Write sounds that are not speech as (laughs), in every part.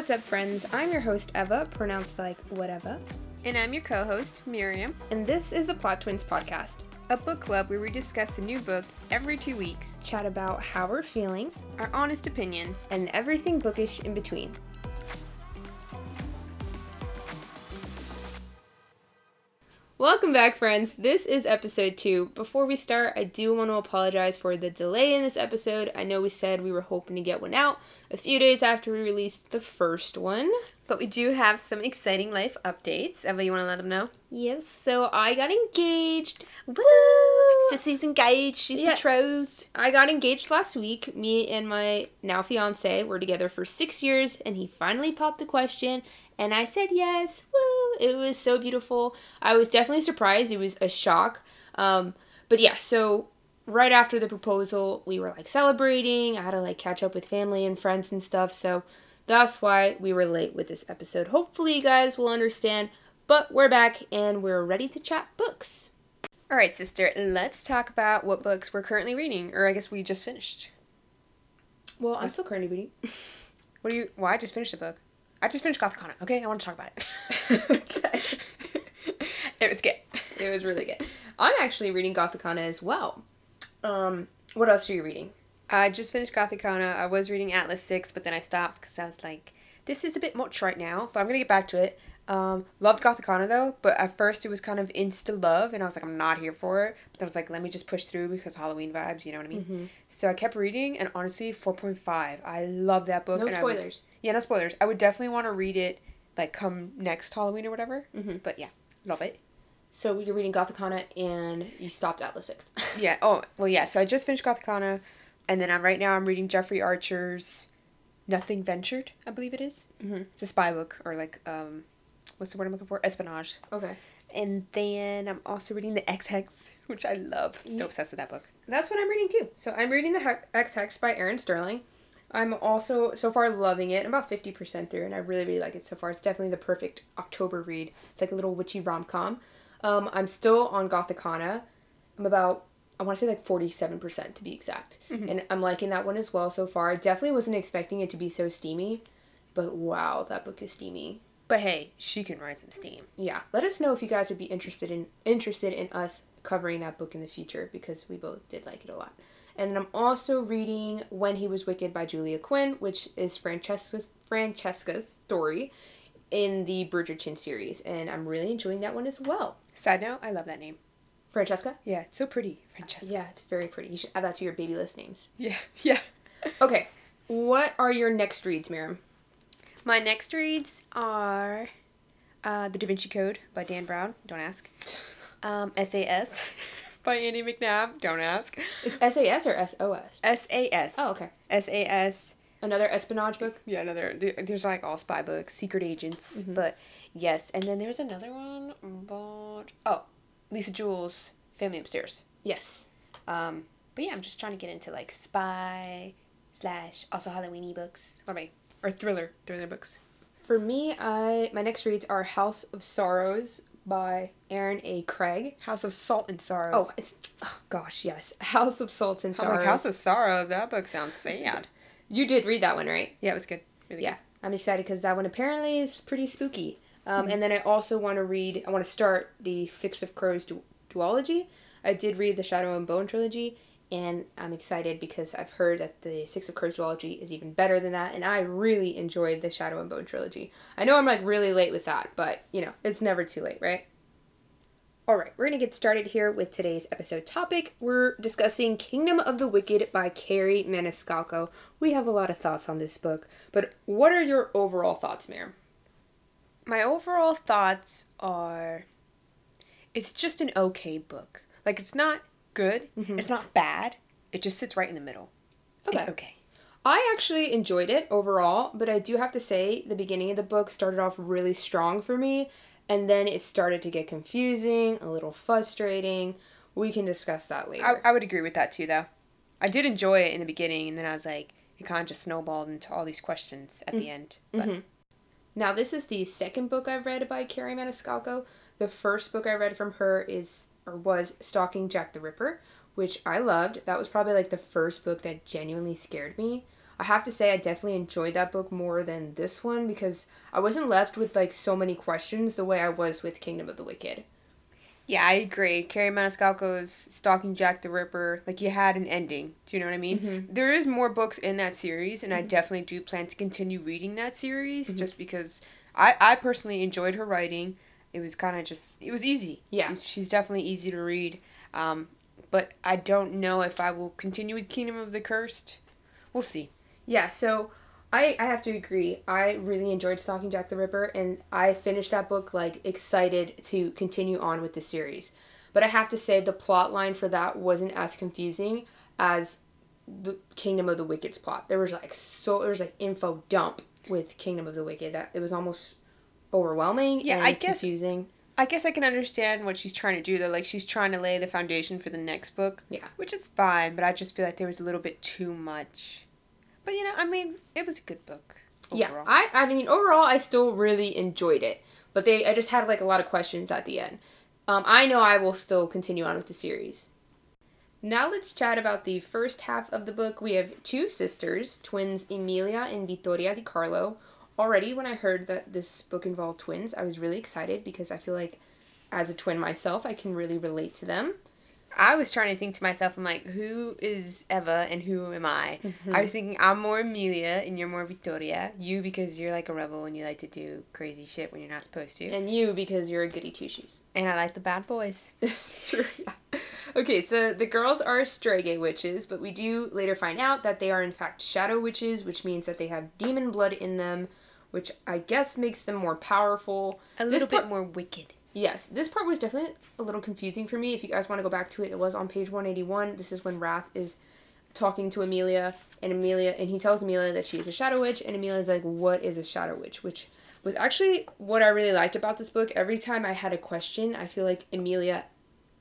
What's up, friends? I'm your host, Eva, pronounced like whatever. And I'm your co host, Miriam. And this is the Plot Twins podcast, a book club where we discuss a new book every two weeks, chat about how we're feeling, our honest opinions, and everything bookish in between. Welcome back, friends. This is episode two. Before we start, I do want to apologize for the delay in this episode. I know we said we were hoping to get one out a few days after we released the first one. But we do have some exciting life updates. Eva, you want to let them know? Yes, so I got engaged. Woo! Sissy's engaged. She's yes. betrothed. I got engaged last week. Me and my now fiance were together for six years, and he finally popped the question, and I said yes. Woo! It was so beautiful. I was definitely surprised. It was a shock. Um, but yeah, so right after the proposal, we were like celebrating. I had to like catch up with family and friends and stuff. So that's why we were late with this episode. Hopefully, you guys will understand. But we're back and we're ready to chat books. All right, sister, let's talk about what books we're currently reading, or I guess we just finished. Well, I'm still currently reading. (laughs) what do you? Well, I just finished a book. I just finished Gothikana. Okay, I want to talk about it. okay. (laughs) (laughs) it was good. It was really good. I'm actually reading Gothikana as well. Um, what else are you reading? I just finished Gothikana. I was reading Atlas Six, but then I stopped because I was like, this is a bit much right now. But I'm gonna get back to it. Um, loved Gothikana though, but at first it was kind of insta love, and I was like, I'm not here for it. But I was like, let me just push through because Halloween vibes, you know what I mean? Mm-hmm. So I kept reading, and honestly, four point five. I love that book. No spoilers. Would, yeah, no spoilers. I would definitely want to read it like come next Halloween or whatever. Mm-hmm. But yeah, love it. So you're reading Gothikana and you stopped Atlas Six. (laughs) yeah. Oh well, yeah. So I just finished Gothikana, and then I'm right now I'm reading Jeffrey Archer's Nothing Ventured. I believe it is. Mm-hmm. It's a spy book or like um what's the word I'm looking for? Espionage. Okay. And then I'm also reading the Ex Hex, which I love. So obsessed with that book. That's what I'm reading too. So I'm reading the Ex Hex by Erin Sterling. I'm also so far loving it. I'm about 50% through and I really, really like it so far. It's definitely the perfect October read. It's like a little witchy rom com. Um, I'm still on Gothikana. I'm about, I want to say like 47% to be exact. Mm-hmm. And I'm liking that one as well so far. I definitely wasn't expecting it to be so steamy, but wow, that book is steamy. But hey, she can write some steam. Yeah. Let us know if you guys would be interested in interested in us covering that book in the future because we both did like it a lot. And then I'm also reading When He Was Wicked by Julia Quinn, which is Francesca's Francesca's story in the Bridgerton series, and I'm really enjoying that one as well. Side note, I love that name. Francesca? Yeah, it's so pretty. Francesca. Yeah, it's very pretty. You should add that to your baby list names. Yeah, (laughs) yeah. okay. What are your next reads, Miriam? My next reads are uh, The Da Vinci Code by Dan Brown. Don't ask. (laughs) Um, SAS (laughs) by Andy McNab. Don't ask. It's SAS or SOS? SAS. Oh, okay. SAS. Another espionage book? Yeah, another. There's like all spy books, secret agents. Mm-hmm. But yes. And then there's another one, but. Oh, Lisa Jewell's Family Upstairs. Yes. Um, but yeah, I'm just trying to get into like spy slash also Halloweeny books. What? Or thriller thriller books? For me, I my next reads are House of Sorrows by Erin A. Craig. House of Salt and Sorrows. Oh, it's oh, gosh, yes, (laughs) House of Salt and Sorrows. Oh, like House of Sorrows. That book sounds sad. you did read that one, right? Yeah, it was good. Really yeah, good. I'm excited because that one apparently is pretty spooky. Um, mm-hmm. And then I also want to read. I want to start the Six of Crows du- duology. I did read the Shadow and Bone trilogy, and I'm excited because I've heard that the Six of Crows duology is even better than that, and I really enjoyed the Shadow and Bone trilogy. I know I'm like really late with that, but you know, it's never too late, right? Alright, we're gonna get started here with today's episode topic. We're discussing Kingdom of the Wicked by Kerri Maniscalco. We have a lot of thoughts on this book, but what are your overall thoughts, Mary? My overall thoughts are it's just an okay book. Like, it's not good. Mm-hmm. It's not bad. It just sits right in the middle. Okay. It's okay. I actually enjoyed it overall, but I do have to say the beginning of the book started off really strong for me, and then it started to get confusing, a little frustrating. We can discuss that later. I, I would agree with that too, though. I did enjoy it in the beginning, and then I was like, it kind of just snowballed into all these questions at mm-hmm. the end. But. Mm-hmm. Now, this is the second book I've read by Kerri Maniscalco. The first book I read from her is or was Stalking Jack the Ripper, which I loved. That was probably like the first book that genuinely scared me. I have to say I definitely enjoyed that book more than this one because I wasn't left with like so many questions the way I was with Kingdom of the Wicked. Yeah, I agree. Kerri Maniscalco's Stalking Jack the Ripper, like you had an ending. Do you know what I mean? Mm-hmm. There is more books in that series, and I definitely do plan to continue reading that series Mm-hmm. just because I, I personally enjoyed her writing. It was kind of just, it was easy. Yeah. She's definitely easy to read. Um, but I don't know if I will continue with Kingdom of the Cursed. We'll see. Yeah, so I, I have to agree. I really enjoyed Stalking Jack the Ripper, and I finished that book like excited to continue on with the series. But I have to say the plot line for that wasn't as confusing as the Kingdom of the Wicked's plot. There was like so there was like info dump with Kingdom of the Wicked that it was almost overwhelming Yeah, and I guess- confusing. I guess I can understand what she's trying to do though. Like she's trying to lay the foundation for the next book. Yeah. Which is fine, but I just feel like there was a little bit too much. But you know, I mean, it was a good book. Yeah. I I mean overall I still really enjoyed it, but they I just had like a lot of questions at the end. Um, I know I will still continue on with the series. Now let's chat about the first half of the book. We have two sisters, twins Emilia and Vittoria di Carlo. Already, when I heard that this book involved twins, I was really excited because I feel like, as a twin myself, I can really relate to them. I was trying to think to myself, I'm like, who is Eva and who am I? Mm-hmm. I was thinking I'm more Amelia and you're more Victoria. You because you're like a rebel and you like to do crazy shit when you're not supposed to. And you because you're a goody two shoes. And I like the bad boys. (laughs) It's true. Okay, so the girls are Streghe witches, but we do later find out that they are in fact shadow witches, which means that they have demon blood in them, which I guess makes them more powerful. A little part- bit more wicked. Yes, this part was definitely a little confusing for me. If you guys want to go back to it, it was on page 181. This is when Wrath is talking to Amelia, and Amelia, and he tells Amelia that she is a shadow witch, and Amelia's like, "What is a shadow witch?" Which was actually what I really liked about this book. Every time I had a question, I feel like Amelia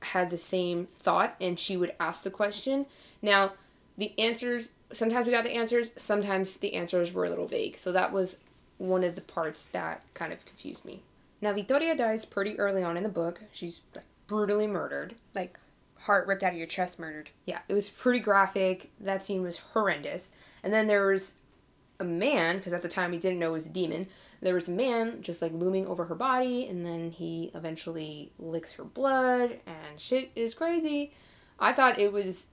had the same thought, and she would ask the question. Now, the answers sometimes we got the answers, sometimes the answers were a little vague. So that was one of the parts that kind of confused me. Now, Victoria dies pretty early on in the book. She's like, brutally murdered. Like heart ripped out of your chest murdered. Yeah, it was pretty graphic. That scene was horrendous. And then there was a man, because at the time we didn't know it was a demon. There was a man just like looming over her body, and then he eventually licks her blood, and shit is crazy. I thought it was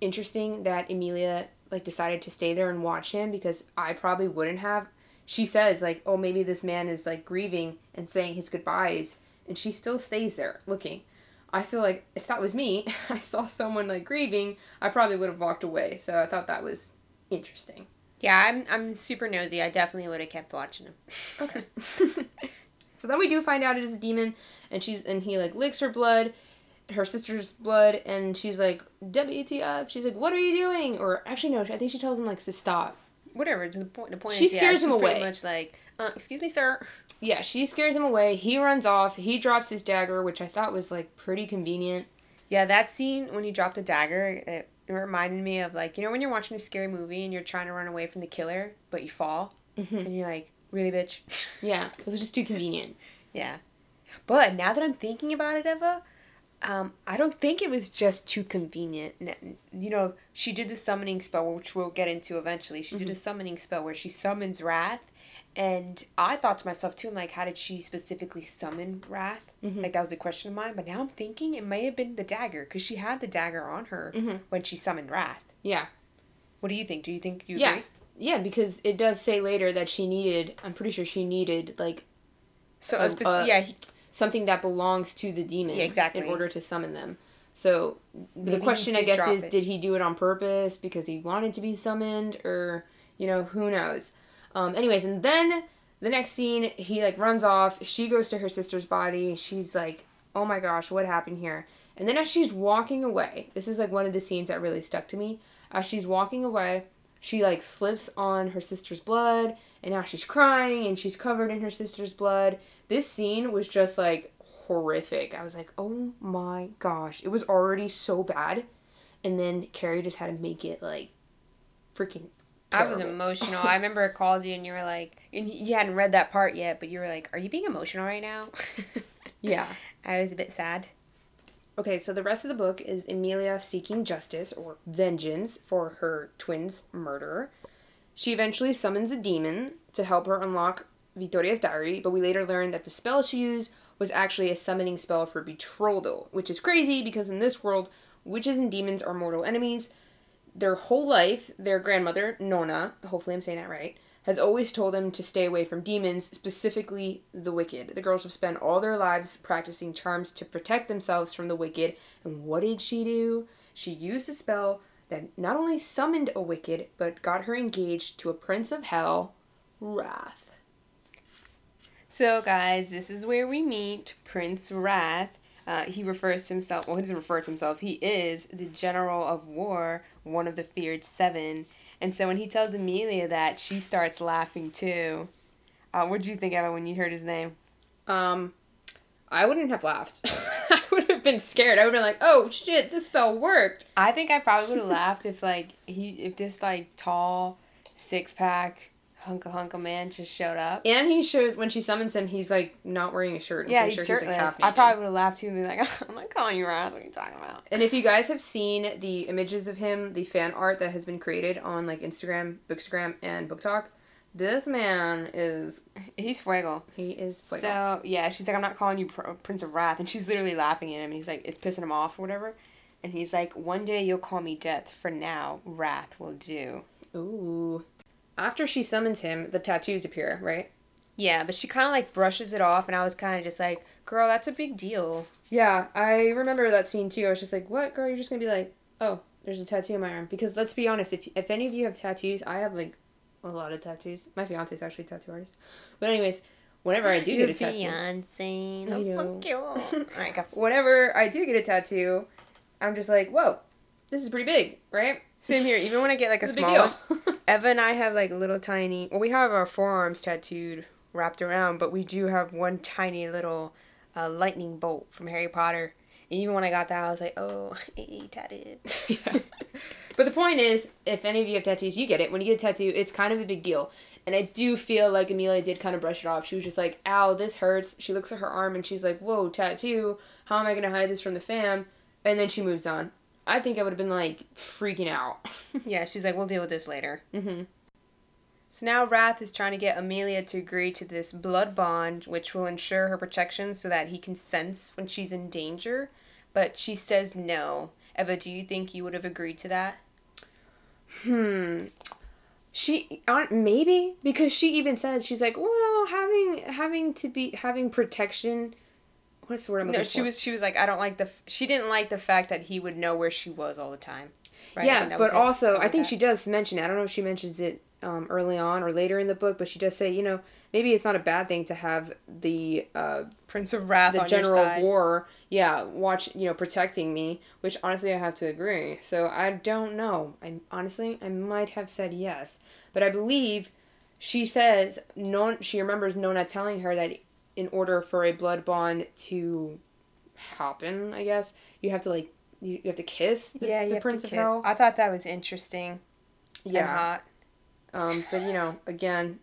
interesting that Emilia like decided to stay there and watch him because I probably wouldn't have. She says like, "Oh, maybe this man is like grieving and saying his goodbyes," and she still stays there looking. I feel like if that was me, (laughs) I saw someone like grieving, I probably would have walked away. So I thought that was interesting. Yeah, I'm I'm super nosy. I definitely would have kept watching him. Okay. (laughs) so then we do find out it is a demon, and she's and he like licks her blood, her sister's blood, and she's like, "WTF?" She's like, "What are you doing?" Or actually, no, I think she tells him like to stop. Whatever. The point. The point She is, yeah, scares she's him pretty away. Much like, uh, excuse me, sir. Yeah, she scares him away. He runs off. He drops his dagger, which I thought was like pretty convenient. Yeah, that scene when he dropped a dagger, it, it reminded me of like you know when you're watching a scary movie and you're trying to run away from the killer, but you fall, and you're like, really, bitch. Yeah, it was just too convenient. (laughs) yeah. But now that I'm thinking about it, Eva, um, I don't think it was just too convenient. You know, she did the summoning spell, which we'll get into eventually. She did a summoning spell where she summons Wrath. And I thought to myself too, I'm like, how did she specifically summon Wrath? Like that was a question of mine. But now I'm thinking it may have been the dagger because she had the dagger on her when she summoned Wrath. Yeah. What do you think? Do you think you Yeah. agree? Yeah, because it does say later that she needed, I'm pretty sure she needed, like, So a speci- uh, yeah, something that belongs to the demon. Yeah, exactly. In order to summon them. So Maybe the question, I guess, is it. did he do it on purpose because he wanted to be summoned, or, you know, who knows? Um, anyways, and then the next scene, he, like, runs off. She goes to her sister's body. She's like, oh my gosh, what happened here? And then as she's walking away, this is, like, one of the scenes that really stuck to me. As she's walking away, she like slips on her sister's blood and now she's crying and she's covered in her sister's blood this scene was just like horrific i was like oh my gosh it was already so bad and then Kerri just had to make it like freaking I was emotional. I (laughs) remember I called you and you were like, and you hadn't read that part yet, but you were like, "Are you being emotional right now?" (laughs) yeah I was a bit sad. Okay, so the rest of the book is Emilia seeking justice or vengeance for her twins' murder. She eventually summons a demon to help her unlock Vittoria's diary, but we later learn that the spell she used was actually a summoning spell for betrothal, which is crazy because in this world, witches and demons are mortal enemies. Their whole life, their grandmother, Nona, hopefully I'm saying that right, has always told them to stay away from demons, specifically the wicked. The girls have spent all their lives practicing charms to protect themselves from the wicked. And what did she do? She used a spell that not only summoned a wicked, but got her engaged to a prince of hell, Wrath. So, guys, this is where we meet Prince Wrath. Uh, he refers to himself, well, he doesn't refer to himself, he is the general of war, one of the feared seven. And so when he tells Amelia that, she starts laughing too. Uh, what did you think of it when you heard his name? Um, I wouldn't have laughed. (laughs) Would have been scared. I would have been like, "Oh shit, this spell worked." I think I probably would have laughed if like he if this like tall six pack hunka hunka man just showed up. And he shows when she summons him, he's like not wearing a shirt. I'm yeah, he's sure shirtless. He's, like, I probably would have laughed too and be like, (laughs) oh, "I'm not calling you Wrath. What are you talking about?" And if you guys have seen the images of him, the fan art that has been created on like Instagram, Bookstagram, and BookTok, this man is he's fuego. He is fuego. So yeah, she's like, "I'm not calling you Prince of Wrath," and she's literally laughing at him. He's like, "It's pissing him off or whatever." And he's like, "One day you'll call me Death. For now, Wrath will do." Ooh after she summons him, the tattoos appear, right? Yeah, but she kind of like brushes it off, and I was kind of just like, girl, that's a big deal. Yeah, I remember that scene too. I was just like, what, girl? You're just gonna be like, oh, there's a tattoo on my arm. Because let's be honest, if, if any of you have tattoos, I have like a lot of tattoos. My fiance is actually a tattoo artist. But, anyways, whenever I (laughs) do get a tattoo. fiance. Oh, fuck you. (laughs) Alright, go. Whenever I do get a tattoo, I'm just like, whoa, this is pretty big, right? Same here. Even when I get like (laughs) a small Eva and I have like little tiny. Well, we have our forearms tattooed wrapped around, but we do have one tiny little uh, lightning bolt from Harry Potter. Even when I got that, I was like, oh, (laughs) hey, tattooed. yeah. (laughs) But the point is, if any of you have tattoos, you get it. When you get a tattoo, it's kind of a big deal. And I do feel like Amelia did kind of brush it off. She was just like, ow, this hurts. She looks at her arm and she's like, whoa, tattoo. How am I going to hide this from the fam? And then she moves on. I think I would have been like freaking out. (laughs) yeah, she's like, we'll deal with this later. Mm-hmm. So now Wrath is trying to get Amelia to agree to this blood bond, which will ensure her protection so that he can sense when she's in danger. But she says no. Eva, do you think you would have agreed to that? Hmm. She on maybe because she even said she's like, well, having having to be having protection what's the word I'm no, she for? was she was like I don't like the she didn't like the fact that he would know where she was all the time. Right? Yeah, but also I think she does mention it. I don't know if she mentions it um, early on or later in the book, but she does say, you know, maybe it's not a bad thing to have the uh, Prince of Wrath, the General of War, yeah, watch, you know, protecting me. Which honestly, I have to agree. So I don't know. I honestly, I might have said yes, but I believe she says no. She remembers Nona telling her that in order for a blood bond to happen, I guess you have to like you, you have to kiss the, yeah, the Prince of. Hell. I thought that was interesting. Yeah. Um, but you know, again,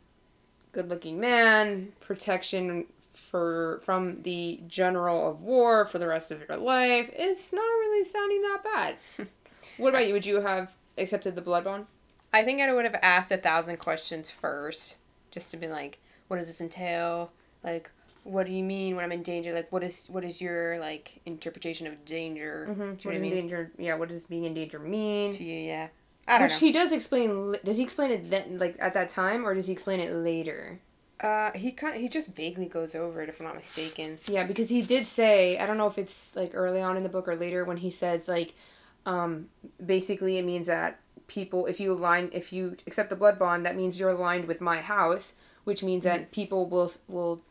good-looking man, protection for from the general of war for the rest of your life. It's not really sounding that bad. (laughs) what about you? Would you have accepted the blood bond? I think I would have asked a thousand questions first, just to be like, what does this entail? Like, what do you mean when I'm in danger? Like, what is what is your like interpretation of danger? Mm-hmm. What does mean? danger? Yeah, what does being in danger mean to you? Yeah, I don't Which know. he does explain. Does he explain it then, like at that time, or does he explain it later? Uh, he kind of he just vaguely goes over it if I'm not mistaken. Yeah, because he did say I don't know if it's like early on in the book or later when he says like, um, basically it means that people if you align if you accept the blood bond that means you're aligned with my house, which means mm-hmm. that people will will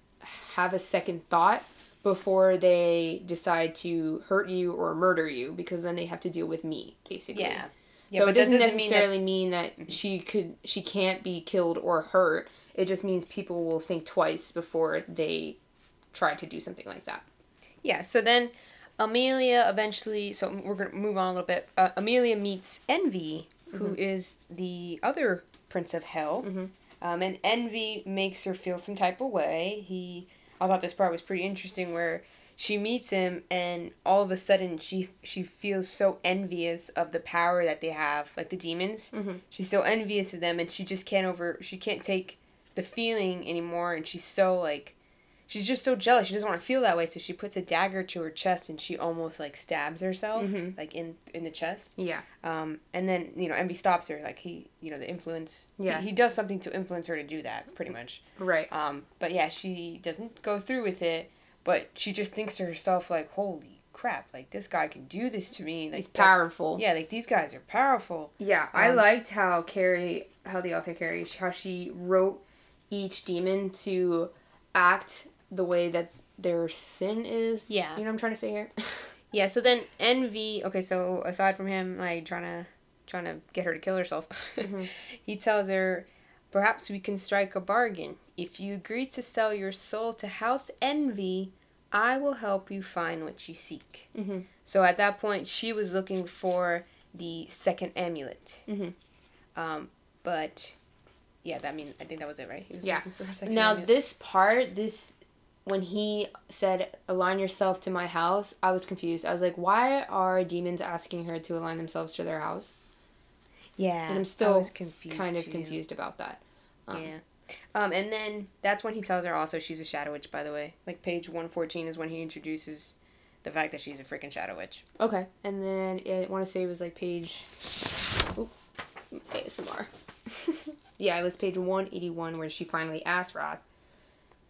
have a second thought before they decide to hurt you or murder you because then they have to deal with me basically. Yeah. Yeah so it doesn't, doesn't, necessarily mean that, mean that she could she can't be killed or hurt. It just means people will think twice before they try to do something like that. Yeah. So then Amelia eventually so we're going to move on a little bit. Uh, Emilia meets Envy, who mm-hmm. is the other prince of hell. Mm-hmm. Um, and envy makes her feel some type of way. He, I thought this part was pretty interesting where she meets him and all of a sudden she she feels so envious of the power that they have like the demons Mm-hmm. she's so envious of them and she just can't over she can't take the feeling anymore and she's so like she's just so jealous she doesn't want to feel that way so she puts a dagger to her chest and she almost like stabs herself Mhm. like in in the chest Yeah. um and then you know envy stops her like he you know the influence Yeah. he, he does something to influence her to do that pretty much Right. um, but yeah, she doesn't go through with it, but she just thinks to herself like, "Holy crap! Like this guy can do this to me. Like He's powerful. Yeah, like these guys are powerful. Yeah, I Um, liked how Kerri, how the author Kerri, how she wrote each demon to act the way that their sin is. Yeah. You know what I'm trying to say here? (laughs) Yeah. So then envy. Okay, so aside from him like trying to trying to get her to kill herself, Mhm. (laughs) he tells her, "Perhaps we can strike a bargain. If you agree to sell your soul to House Envy." I will help you find what you seek. Mhm. So at that point, she was looking for the second amulet. Mhm. Um, but yeah, that I mean I think that was it, right? He was Yeah. looking for her second now, amulet. this part, this, when he said, align yourself to my house, I was confused. I was like, why are demons asking her to align themselves to their house? yeah, And I'm still kind of confused about that. Um, Yeah. Um, and then that's when he tells her also she's a shadow witch. By the way, like page one fourteen is when he introduces the fact that she's a freaking shadow witch. Okay. And then I want to say it was like page. ASMR. (laughs) yeah, it was page 181 where she finally asked Wrath,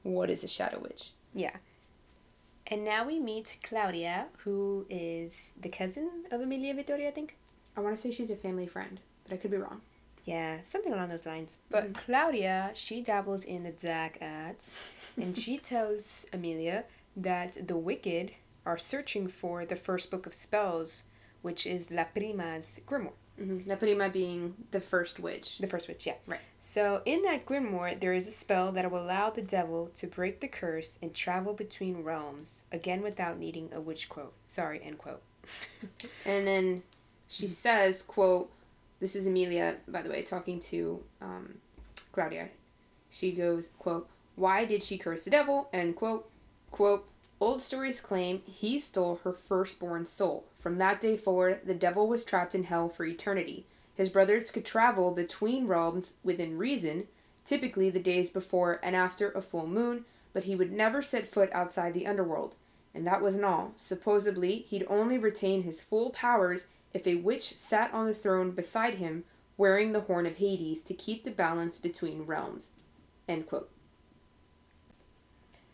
What is a shadow witch? Yeah. And now we meet Claudia, who is the cousin of Emilia Vittoria, I think. I want to say she's a family friend, but I could be wrong. Yeah, something along those lines. But Claudia, she dabbles in the dark arts, and she (laughs) tells Amelia that the wicked are searching for the first book of spells, which is La Prima's grimoire. Mm-hmm. La Prima being the first witch. The first witch, yeah. Right. So in that grimoire, there is a spell that will allow the devil to break the curse and travel between realms, again without needing a witch quote. Sorry, end quote. (laughs) And then she says, quote, this is Amelia, by the way, talking to um, Claudia. She goes, quote, why did she curse the devil? End quote. Quote, old stories claim he stole her firstborn soul. From that day forward, the devil was trapped in hell for eternity. His brothers could travel between realms within reason, typically the days before and after a full moon, but he would never set foot outside the underworld. And that wasn't all. Supposedly, he'd only retain his full powers if a witch sat on the throne beside him, wearing the horn of Hades to keep the balance between realms. End quote.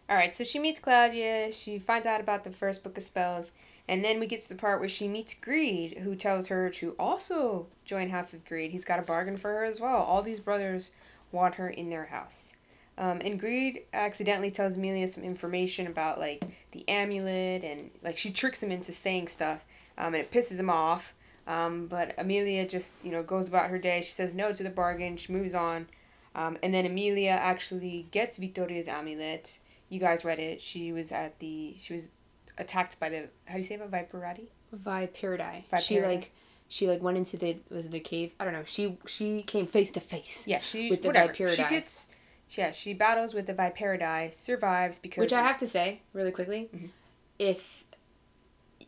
All right, so she meets Claudia. She finds out about the first book of spells, and then we get to the part where she meets Greed, who tells her to also join House of Greed. He's got a bargain for her as well. All these brothers want her in their house. Um, and Greed accidentally tells Amelia some information about like the amulet, and like she tricks him into saying stuff, um, and it pisses him off. Um, but Amelia just you know goes about her day. She says no to the bargain. She moves on, um, and then Amelia actually gets Victoria's amulet you guys read it. She was at the she was attacked by the how do you say it Viperati? Viperidae. Viperidae. She like she like went into the was it a cave? I don't know. She she came face to face. Yeah, she With the whatever. She gets yeah, she battles with the Viperidae, survives because Which I have to say, really quickly, Mhm. if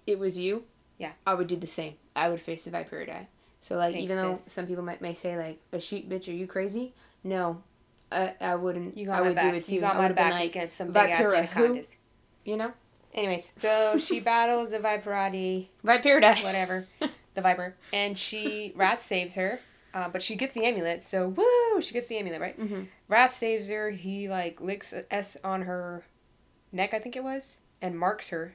it was you, Yeah. I would do the same. I would face the Viperidae. So like Thanks, even though sis. some people might may say like a sheep bitch, are you crazy? No. I, I wouldn't you got I my would back. do it too. You got I my back like, against some big ass Vipera who? anacondas. you know? Anyways, so (laughs) she battles the Viperati, Viperidae. whatever, (laughs) the Viper, and she Wrath saves her. Uh, but she gets the amulet, so woo! She gets the amulet, right? hmm Wrath saves her. He like licks a S on her neck, I think it was, and marks her.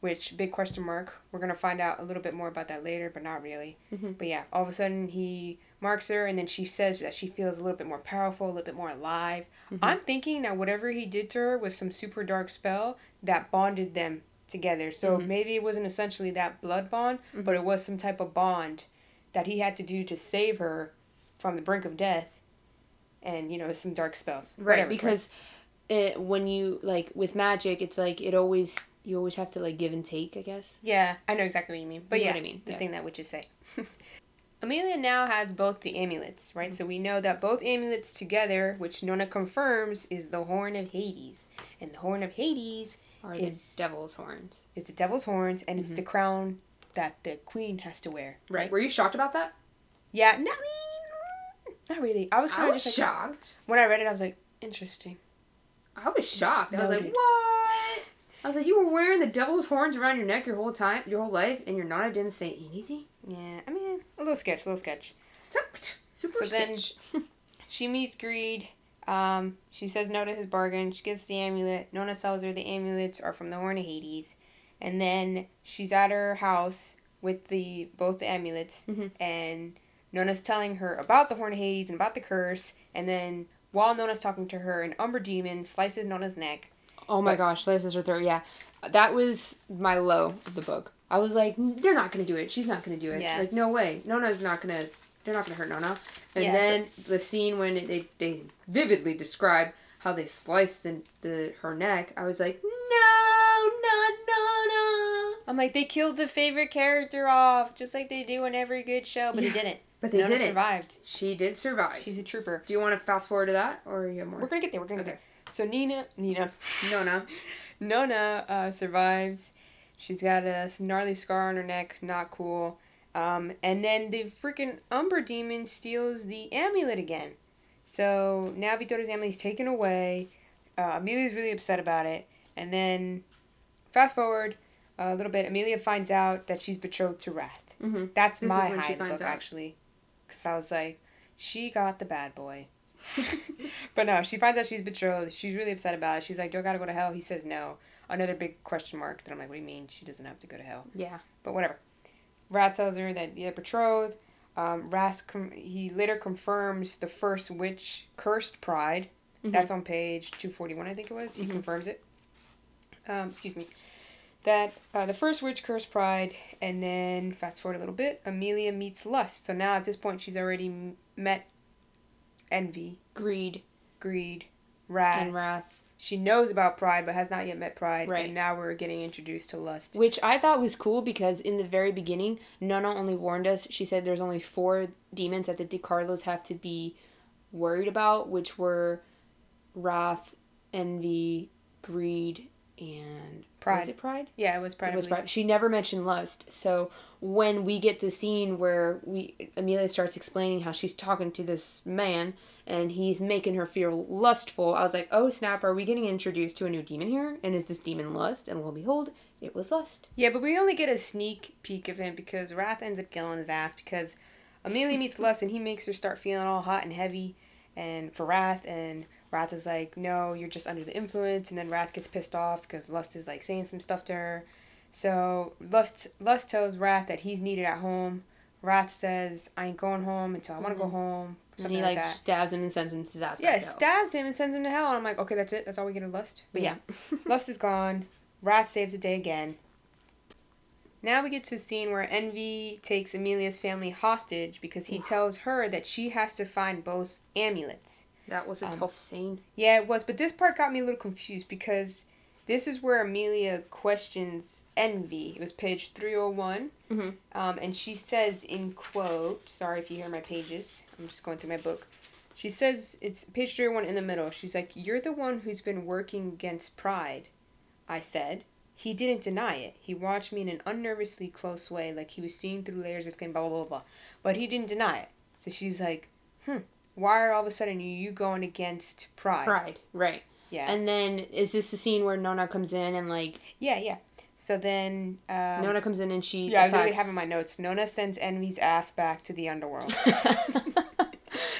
Which big question mark. We're gonna find out a little bit more about that later, but not really. Mhm. But yeah, all of a sudden he marks her, and then she says that she feels a little bit more powerful, a little bit more alive. Mhm. I'm thinking that whatever he did to her was some super dark spell that bonded them together. So Mhm. maybe it wasn't essentially that blood bond, but it was some type of bond that he had to do to save her from the brink of death and you know some dark spells Right, Whatever, because it, when you like with magic, it's like it always you always have to like give and take. I guess. yeah i know exactly what you mean but You know yeah what I mean, the yeah. thing that witches say (laughs) amelia now has both the amulets right mm-hmm. so we know that both amulets together which nona confirms is the horn of hades and the horn of hades Are is the devil's horns. it's the devil's horns, and it's the mm-hmm. crown that the queen has to wear. Right. Were you shocked about that? Yeah. No, I not really. I was kind of just like, shocked. when I read it, I was like, interesting. I was shocked. I was like, what? I was like, you were wearing the devil's horns around your neck your whole time, your whole life, and your nana didn't say anything. Yeah, I mean, a little sketch, a little sketch. Super, super So then- (laughs) She meets Greed. Um, she says no to his bargain. She gets the amulet. Nona tells her the amulets are from the Horn of Hades. And then she's at her house with the both the amulets, Mhm. and Nona's telling her about the Horn of Hades and about the curse. And then while Nona's talking to her, an Umber demon slices Nona's neck. Oh my But- gosh, slices her throat. Yeah, that was my low of the book. I was like, they're not gonna do it. She's not gonna do it. Yeah. Like, no way. Nona's not gonna. They're not gonna hurt Nona. And Yeah, then the scene when they they vividly describe how they sliced the, the her neck. I was like, no, not. I'm like, they killed the favorite character off, just like they do in every good show, but Yeah, they didn't. But they didn't. survived. She did survive. She's a trooper. do you want to fast forward to that, or you have more? We're gonna get there. We're gonna Okay. get there. So Nina, Nina, Nona. (laughs) Nona uh, survives. She's got a gnarly scar on her neck. Not cool. Um, and then the freaking Umber demon steals the amulet again. So now Vittoria's amulet is taken away. Uh, Amelia's really upset about it. And then, fast forward a little bit, Amelia finds out that she's betrothed to Wrath. Mm-hmm. That's This my high in the book, out. actually. Because I was like, she got the bad boy. (laughs) but no, she finds out she's betrothed. She's really upset about it. She's like, do I gotta go to hell? He says no. Another big question mark. Then I'm like, what do you mean? She doesn't have to go to hell. Yeah. But whatever. Wrath tells her that they're betrothed. Um, Ras com- he later confirms the first witch cursed Pride. Mhm. That's on page 241, I think it was. He Mhm. confirms it. Um, excuse me. That uh, the first witch cursed Pride, and then fast forward a little bit, Amelia meets Lust. So now at this point, she's already m- met Envy, Greed Greed, Wrath. and wrath. she knows about Pride, but has not yet met Pride. Right. And now we're getting introduced to Lust. Which I thought was cool because in the very beginning, Nana only warned us. She said there's only four demons that the DiCarlos have to be worried about, which were wrath, envy, greed, and Pride. Was it pride? Yeah, it was Pride. It was pride. She never mentioned lust. So when we get the scene where we Amelia starts explaining how she's talking to this man and he's making her feel lustful, I was like, oh snap! Are we getting introduced to a new demon here? And is this demon lust? And lo and behold, it was lust. Yeah, but we only get a sneak peek of him because Wrath ends up killing his ass because Amelia meets (laughs) Lust and he makes her start feeling all hot and heavy and for Wrath and Wrath is like, No, you're just under the influence and then Wrath gets pissed off because Lust is like saying some stuff to her. So Lust Lust tells Wrath that he's needed at home. Wrath says, I ain't going home until I wanna go mm-hmm. home. And he like, like, stabs him and sends him to his ass. Yeah, to stabs him and sends him to hell and I'm like, Okay, that's it, that's all we get of Lust. But yeah. (laughs) Lust is gone. Wrath saves the day again. Now we get to a scene where Envy takes Amelia's family hostage because he tells her that she has to find both amulets. That was a Um, tough scene. Yeah, it was, but this part got me a little confused because this is where Amelia questions Envy. It was page 301. Mhm. Um, and she says, in quote, sorry if you hear my pages, I'm just going through my book. She says, it's page 301 in the middle. She's like, You're the one who's been working against pride. I said. He didn't deny it. He watched me in an unnervously close way, like he was seeing through layers of skin, blah, blah, blah, blah. But he didn't deny it. So she's like, Hmm, why are all of a sudden you going against pride? Pride, right? Yeah. And then is this the scene where Nona comes in and like Yeah, yeah. So then, um, Nona comes in and she yeah, I attacks. literally have in my notes. Nona sends Envy's ass back to the underworld. (laughs)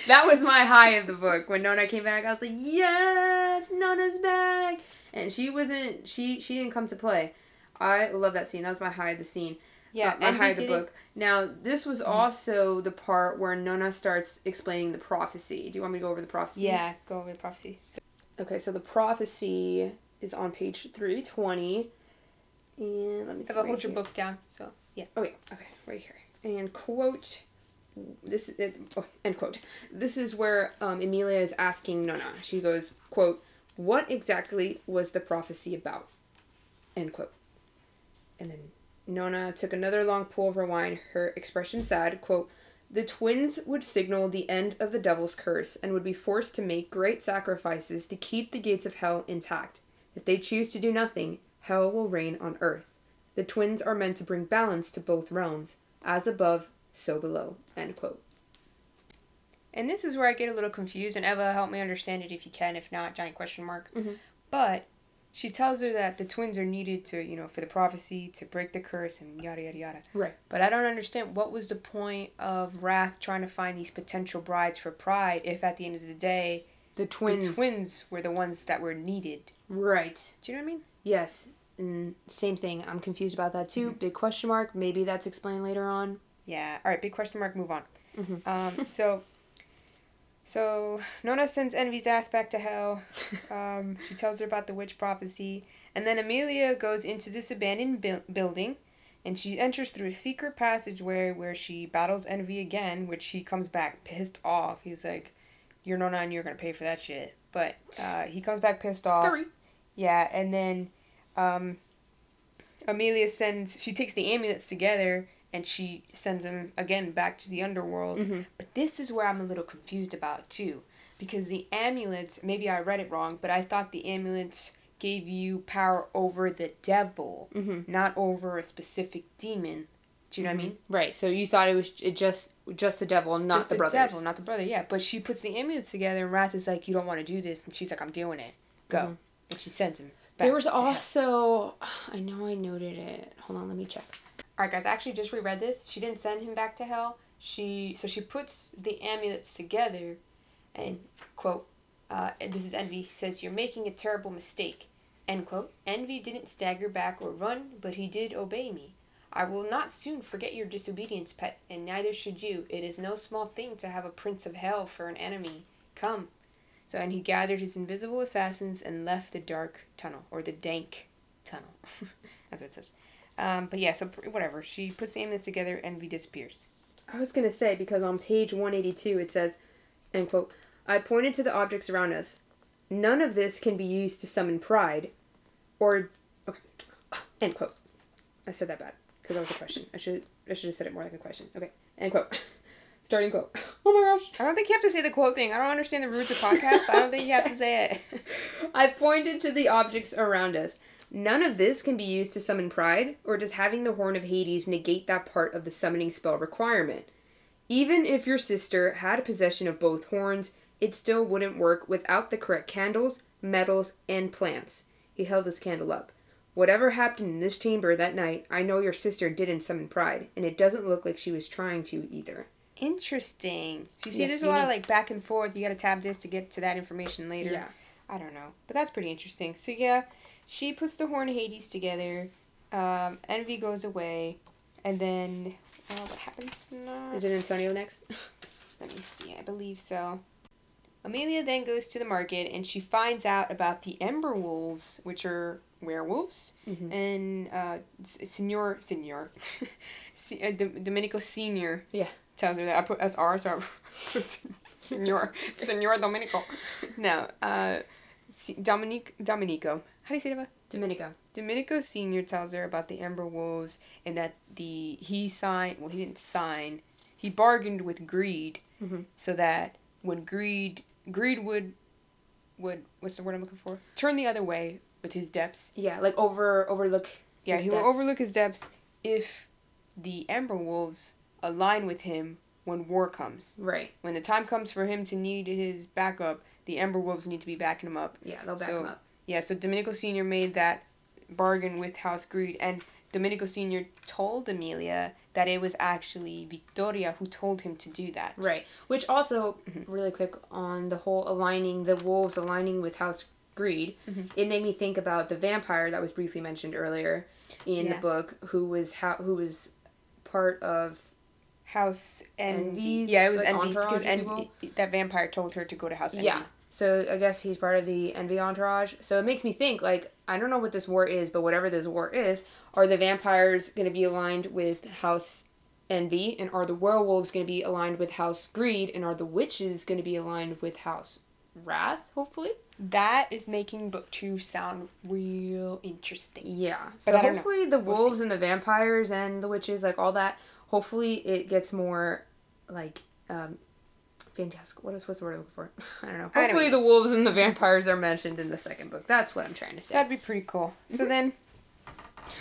that was my high of the book when Nona came back. I was like, yes, Nona's back, and she wasn't. She she didn't come to play. I love that scene. That was my high of the scene. Yeah, uh, Envy the book. Now this was also the part where Nona starts explaining the prophecy. Do you want me to go over the prophecy? Yeah, go over the prophecy. So, Okay, so the prophecy is on page three twenty, and let me. see hold right your here. book down. So yeah. Oh yeah, okay, right here. And quote, this is oh, end quote. This is where um, Emilia is asking Nona. She goes, quote, "What exactly was the prophecy about?" End quote. And then Nona took another long pull of her wine. Her expression sad, quote. The twins would signal the end of the devil's curse and would be forced to make great sacrifices to keep the gates of hell intact. If they choose to do nothing, hell will reign on earth. The twins are meant to bring balance to both realms, as above, so below. End quote. And this is where I get a little confused, and Eva, help me understand it if you can. If not, giant question mark. Mhm. But she tells her that the twins are needed to, you know, for the prophecy to break the curse and yada yada yada. Right. But I don't understand what was the point of Wrath trying to find these potential brides for Pride if at the end of the day The twins. the twins were the ones that were needed. Right. Do you know what I mean? Yes. And same thing. I'm confused about that too. Big question mark. Maybe that's explained later on. Yeah. All right. Big question mark. Move on. Mhm. Um. So. So Nona sends Envy's ass back to hell. Um, (laughs) she tells her about the witch prophecy, and then Amelia goes into this abandoned buil- building, and she enters through a secret passageway where she battles Envy again, which he comes back pissed off. He's like, "You're Nona, and you're gonna pay for that shit." But uh, he comes back pissed off. Scary. Yeah, and then um, Amelia sends. She takes the amulets together and she sends him again back to the underworld. Mhm. But this is where I'm a little confused about too, because the amulets. Maybe I read it wrong, but I thought the amulets gave you power over the devil, Mhm. not over a specific demon. Do you know what I mean? Right. So you thought it was it just just the devil, not Just the, the brothers. devil, not the brother. Yeah, but she puts the amulets together, and Wrath is like, "You don't want to do this," and she's like, "I'm doing it. Go," Mhm. and she sends him. Back There was also (sighs) I know I noted it. Hold on, let me check. All right, guys. I actually just reread this. She didn't send him back to hell. She so she puts the amulets together, and quote, uh, this is Envy says, "You're making a terrible mistake." End quote. Envy didn't stagger back or run, but he did obey me. I will not soon forget your disobedience, pet, and neither should you. It is no small thing to have a prince of hell for an enemy. Come. So, and he gathered his invisible assassins and left the dark tunnel, or the dank tunnel. (laughs) That's what it says. Um, but yeah, so whatever. She puts the amulets together, Envy disappears. I was gonna say because on page one eighty two it says, end quote. I pointed to the objects around us. None of this can be used to summon pride, or okay, (sighs) end quote. I said that bad because that was a question. I should I should have said it more like a question. Okay, end quote. (laughs) Starting quote. (laughs) Oh my gosh. I don't think you have to say the quote thing. I don't understand the rules of podcast, but I don't think you have to say it. (laughs) I pointed to the objects around us. None of this can be used to summon pride, or does having the Horn of Hades negate that part of the summoning spell requirement? Even if your sister had possession of both horns, it still wouldn't work without the correct candles, metals, and plants. He held his candle up. Whatever happened in this chamber that night, I know your sister didn't summon pride, and it doesn't look like she was trying to either. Interesting. So you see, Yes, there's a lot of like back and forth. You gotta tab this to get to that information later. Yeah. I don't know, but that's pretty interesting. So yeah, she puts the horn of Hades together. Um, Envy goes away, and then uh, what happens next? Is it Antonio next? (laughs) Let me see. I believe so. Amelia then goes to the market and she finds out about the Ember Wolves, which are werewolves, Mhm. and uh, Senor Senor, (laughs) Se- uh, Dom- Domenico Senior. Yeah. Tells her that I put SR, so I put Senor (laughs) Senor Domenico. No, uh, Dominic Domenico. How do you say that? Domenico. Domenico Senior tells her about the Ember Wolves and that the he signed. Well, he didn't sign. He bargained with greed, Mhm. so that when greed greed would would what's the word I'm looking for? Turn the other way with his depths. Yeah, like over overlook. Yeah, he will overlook his depths if the Ember Wolves align with him when war comes. Right. When the time comes for him to need his backup, the Ember Wolves need to be backing him up. Yeah, they'll back So- him up. Yeah, so Domenico Senior made that bargain with House Greed, and Domenico Senior told Amelia that it was actually Victoria who told him to do that. Right. Which also, Mm-hmm. really quick, on the whole aligning, the wolves aligning with House Greed, Mhm. it made me think about the vampire that was briefly mentioned earlier in Yeah. the book, who was how who was part of House Envy. Yeah, it was like, Envy because Envy, that vampire told her to go to House Envy. yeah. So I guess he's part of the Envy entourage. So it makes me think like I don't know what this war is, but whatever this war is, are the vampires going to be aligned with House Envy, and are the werewolves going to be aligned with House Greed, and are the witches going to be aligned with House Wrath? Hopefully. That is making book two sound real interesting. Yeah. But So know. hopefully the We'll wolves and the vampires and the witches, like all that, hopefully it gets more like um fantastic what is what's the word I'm looking for? (laughs) I don't know. Don't Hopefully know. the wolves and the vampires are mentioned in the second book. That's what I'm trying to say. That'd be pretty cool. So then,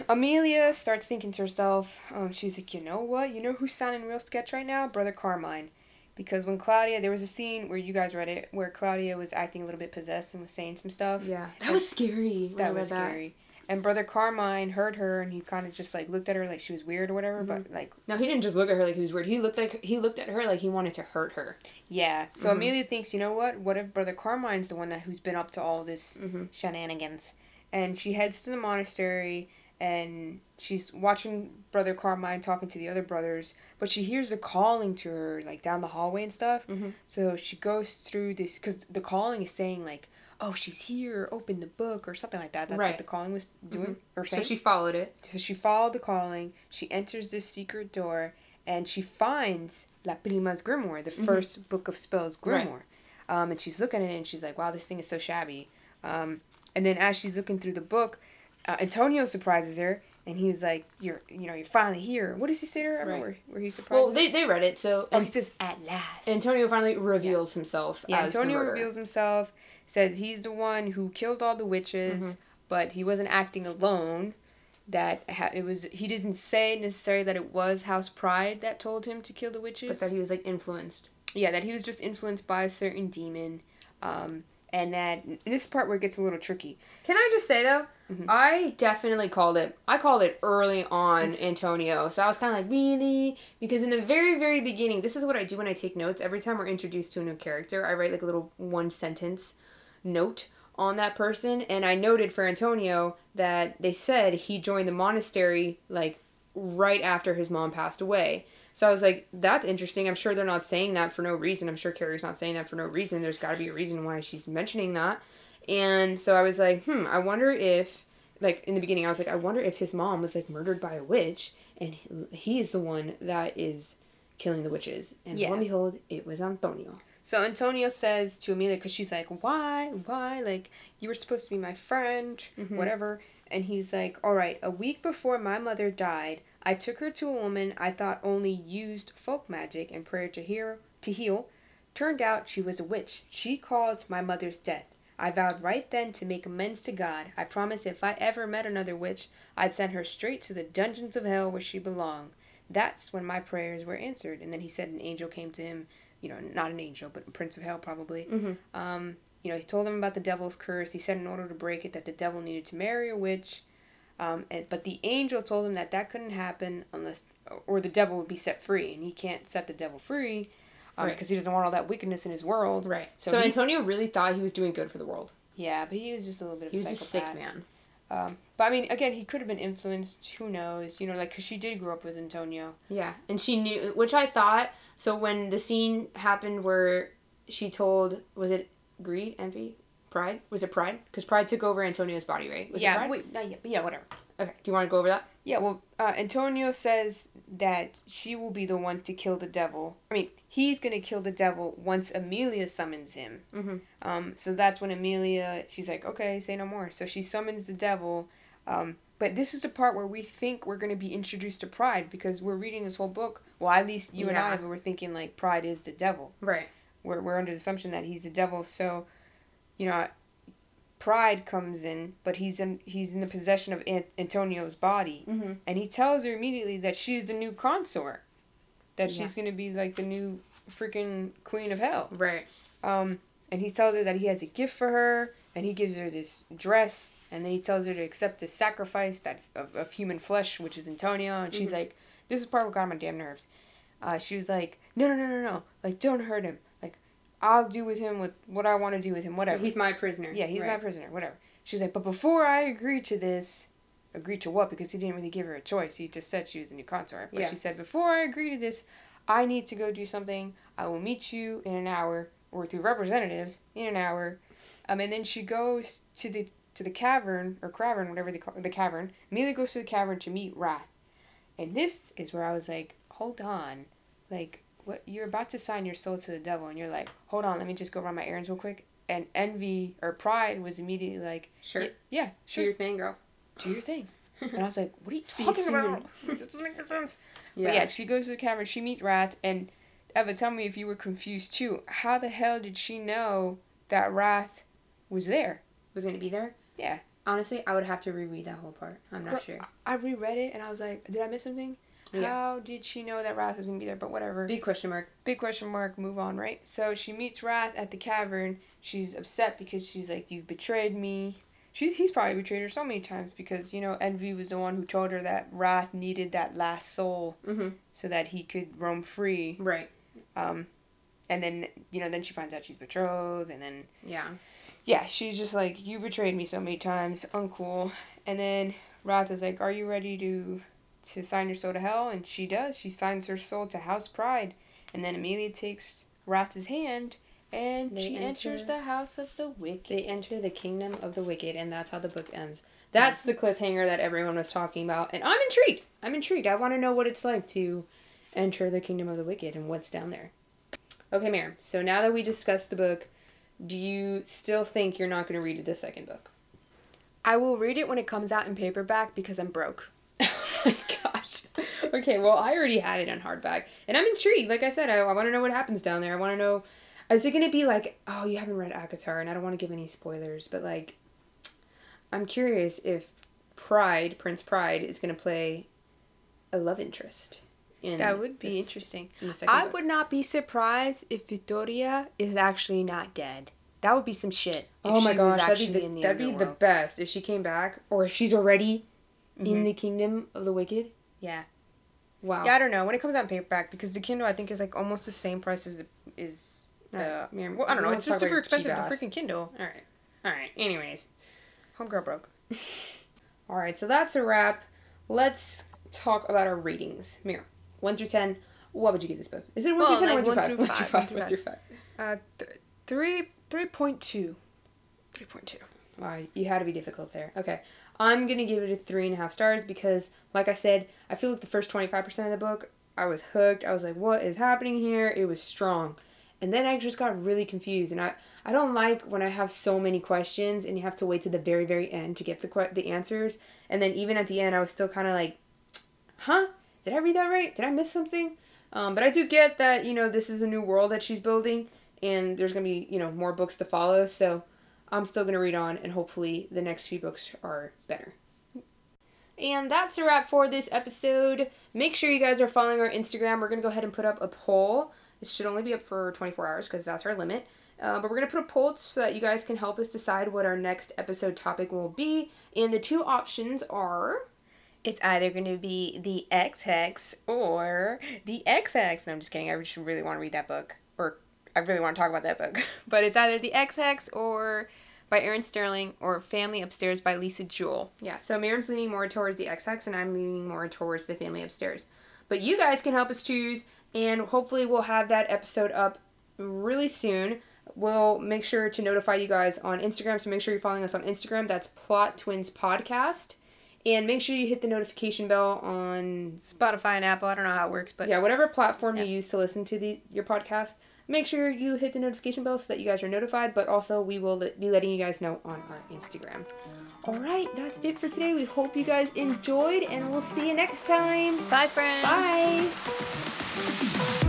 Amelia starts thinking to herself, um, she's like, you know what? You know who's sounding real sketch right now? Brother Carmine. Because when Claudia, there was a scene where you guys read it, where Claudia was acting a little bit possessed and was saying some stuff. Yeah, that was scary. That was scary. And Brother Carmine heard her and he kind of just like looked at her like she was weird or whatever, but like, No, he didn't just look at her like he was weird. He looked like he looked at her like he wanted to hurt her. yeah. So Mhm. Amelia thinks, you know what? What if Brother Carmine's the one that who's been up to all this Mm-hmm. shenanigans? And she heads to the monastery and she's watching Brother Carmine talking to the other brothers, but she hears a calling to her like down the hallway and stuff. Mhm. So she goes through this because the calling is saying like, "Oh, she's here. Open the book" or something like that. That's Right. what the calling was doing or So she followed it. So she followed the calling. She enters this secret door, and she finds La Prima's grimoire, the first book of spells Right. grimoire. Um, and she's looking at it, and she's like, "Wow, this thing is so shabby." Um, and then as she's looking through the book, uh, Antonio surprises her, and he was like, "You're, you know, you're finally here." What does he say to her? I Right. Where, where he surprised? Well, they, they read it, so Oh, and he says, "At last." Antonio finally reveals himself. Yeah, as Antonio reveals himself, says he's the one who killed all the witches, Mm-hmm. but he wasn't acting alone. That ha- it was he doesn't say necessarily that it was House Pride that told him to kill the witches. but that he was like influenced. yeah, that he was just influenced by a certain demon, um, and that and this part where it gets a little tricky. Can I just say though, Mhm. I definitely called it. I called it early on Antonio. So I was kind of like, really? Because in the very, very beginning, this is what I do when I take notes. Every time we're introduced to a new character, I write like a little one sentence note on that person. And I noted for Antonio that they said he joined the monastery like right after his mom passed away. So I was like, that's interesting. I'm sure they're not saying that for no reason. I'm sure Kerri's not saying that for no reason. There's got to be a reason why she's mentioning that. And so I was like, hmm, I wonder if, like, in the beginning, I was like, I wonder if his mom was, like, murdered by a witch and he- he's the one that is killing the witches. And lo and behold, it was Antonio. So Antonio says to Amelia, because she's like, why, why, like you were supposed to be my friend, Mhm. whatever. And he's like, all right, a week before my mother died, I took her to a woman I thought only used folk magic and prayer to heal. To heal. Turned out she was a witch. She caused my mother's death. I vowed right then to make amends to God. I promised if I ever met another witch, I'd send her straight to the dungeons of hell where she belonged. That's when my prayers were answered. And then he said an angel came to him, you know, not an angel, but a prince of hell probably. Mhm. Um, you know, he told him about the devil's curse. He said in order to break it that the devil needed to marry a witch. Um, and, but the angel told him that that couldn't happen unless, or the devil would be set free, and he can't set the devil free because Right. he doesn't want all that wickedness in his world. Right. So So, he- Antonio really thought he was doing good for the world. Yeah, but he was just a little bit of He was a sick psychopath. man. Um, but I mean, again, he could have been influenced. Who knows? You know, like because she did grow up with Antonio. Yeah, and she knew, which I thought. So when the scene happened where she told, was it greed, envy, pride? Was it pride? Because pride took over Antonio's body, right? Was it yeah, pride? wait, not yet, but yeah, whatever. Okay. Do you want to go over that? Yeah, well, uh, Antonio says that she will be the one to kill the devil. I mean, he's gonna kill the devil once Amelia summons him. Mm-hmm. Um, so that's when Amelia, she's like, okay, say no more. So she summons the devil. Um, but this is the part where we think we're gonna be introduced to Pride because we're reading this whole book. Well, at least you Yeah. and I were thinking like Pride is the devil. Right. We're we're under the assumption that he's the devil. So, you know, Pride comes in, but he's in he's in the possession of An- Antonio's body Mm-hmm. and he tells her immediately that she's the new consort, that Yeah. she's gonna be like the new freaking queen of hell. Right. Um, and he tells her that he has a gift for her, and he gives her this dress, and then he tells her to accept a sacrifice that of, of human flesh, which is Antonio, and she's Mhm. like, "This is part what got on my damn nerves." Uh, she was like, "No, no, no, no, no! Like, don't hurt him. I'll do with him with what I want to do with him. Whatever." He's my prisoner. Yeah, he's my prisoner, whatever. She's like, but before I agree to this, agree to what? Because he didn't really give her a choice. He just said she was a new consort. But Yeah. she said, before I agree to this, I need to go do something. I will meet you in an hour, or through representatives in an hour. Um, and then she goes to the to the cavern or cavern, whatever they call the cavern. Amelia goes to the cavern to meet Wrath. And this is where I was like, hold on, like what you're about to sign your soul to the devil, and you're like, hold on, let me just go run my errands real quick. And envy or pride was immediately like, Sure. "Y- yeah, Do sure, your thing, girl. do your thing. (laughs) And I was like, what are you See talking soon. about? (laughs) That doesn't make sense. But yeah, she goes to the cavern, she meets Wrath, and Eva, tell me if you were confused too. How the hell did she know that Wrath was there? Was gonna be there. Yeah. Honestly, I would have to reread that whole part. I'm not Girl, sure. I reread it and I was like, did I miss something? Yeah. How did she know that Wrath was gonna be there? But whatever. Big question mark. Big question mark. Move on, right? So she meets Wrath at the cavern. She's upset because she's like, "You've betrayed me." She's he's probably betrayed her so many times because you know Envy was the one who told her that Wrath needed that last soul Mm-hmm. so that he could roam free. Right. Um, and then you know then she finds out she's betrothed, and then Yeah. yeah, she's just like, You betrayed me so many times, uncool. And then Wrath is like, Are you ready to to sign your soul to hell? And she does. She signs her soul to House Pride. And then Amelia takes Wrath's hand and They she enters the house of the wicked. They enter the kingdom of the wicked, and that's how the book ends. That's the cliffhanger that everyone was talking about, and I'm intrigued. I'm intrigued. I want to know what it's like to enter the kingdom of the wicked and what's down there. Okay, Miriam. So now that we discussed the book, do you still think you're not going to read the second book? I will read it when it comes out in paperback because I'm broke. Oh (laughs) my gosh. Okay, well, I already have it on hardback, and I'm intrigued. Like I said, I, I want to know what happens down there. I want to know, is it going to be like, oh, you haven't read ACOTAR, and I don't want to give any spoilers, but like, I'm curious if Pride, Prince Pride, is going to play a love interest. In That would be this- interesting. In I book. would not be surprised if Victoria is actually not dead. That would be some shit. Oh my gosh, that'd be the, in the that'd be the best if she came back, or if she's already in Mhm. the kingdom of the wicked. Yeah. Wow. Yeah, I don't know. When it comes out in paperback, because the Kindle I think is like almost the same price as the is the. Alright, Miriam, well, I don't know. It's just super expensive. The freaking Kindle. All right. All right. Anyways. Homegirl broke. (laughs) All right, so that's a wrap. Let's talk about our ratings. Mirror, 1 through 10, what would you give this book? Is it 1 Well, through 10 like or 1 one through through 5? 1 five, through 5. 1 through 5. Uh, th- three three point two. Three point two. Wow, you had to be difficult there. Okay. I'm to give it a 3.5 stars because, like I said, I feel like the first 25% of the book, I was hooked. I was like, what is happening here? It was strong. And then I just got really confused. And I, I don't like when I have so many questions and you have to wait to the very, very end to get the, the answers. And then even at the end, I was still kind of like, huh? Did I read that right? Did I miss something? Um, but I do get that, you know, this is a new world that she's building and there's going to be, you know, more books to follow. So I'm still going to read on and hopefully the next few books are better. And that's a wrap for this episode. Make sure you guys are following our Instagram. We're going to go ahead and put up a poll. This should only be up for 24 hours because that's our limit. Uh, but we're going to put a poll so that you guys can help us decide what our next episode topic will be. And the two options are. It's either going to be the Ex Hex or the Ex Hex. No, I'm just kidding. I just really want to read that book, or I really want to talk about that book. (laughs) But it's either the Ex Hex or by Erin Sterling or Family Upstairs by Lisa Jewell. Yeah, so Miriam's leaning more towards the XX and I'm leaning more towards the family upstairs. But you guys can help us choose, and hopefully we'll have that episode up really soon. We'll make sure to notify you guys on Instagram, so make sure you're following us on Instagram. That's Plot Twins Podcast. And make sure you hit the notification bell on Spotify and Apple. I don't know how it works, but yeah, whatever platform Yeah. you use to listen to the your podcast. Make sure you hit the notification bell so that you guys are notified, but also we will be letting you guys know on our Instagram. All right, that's it for today. We hope you guys enjoyed, and we'll see you next time. bye, friends. Bye.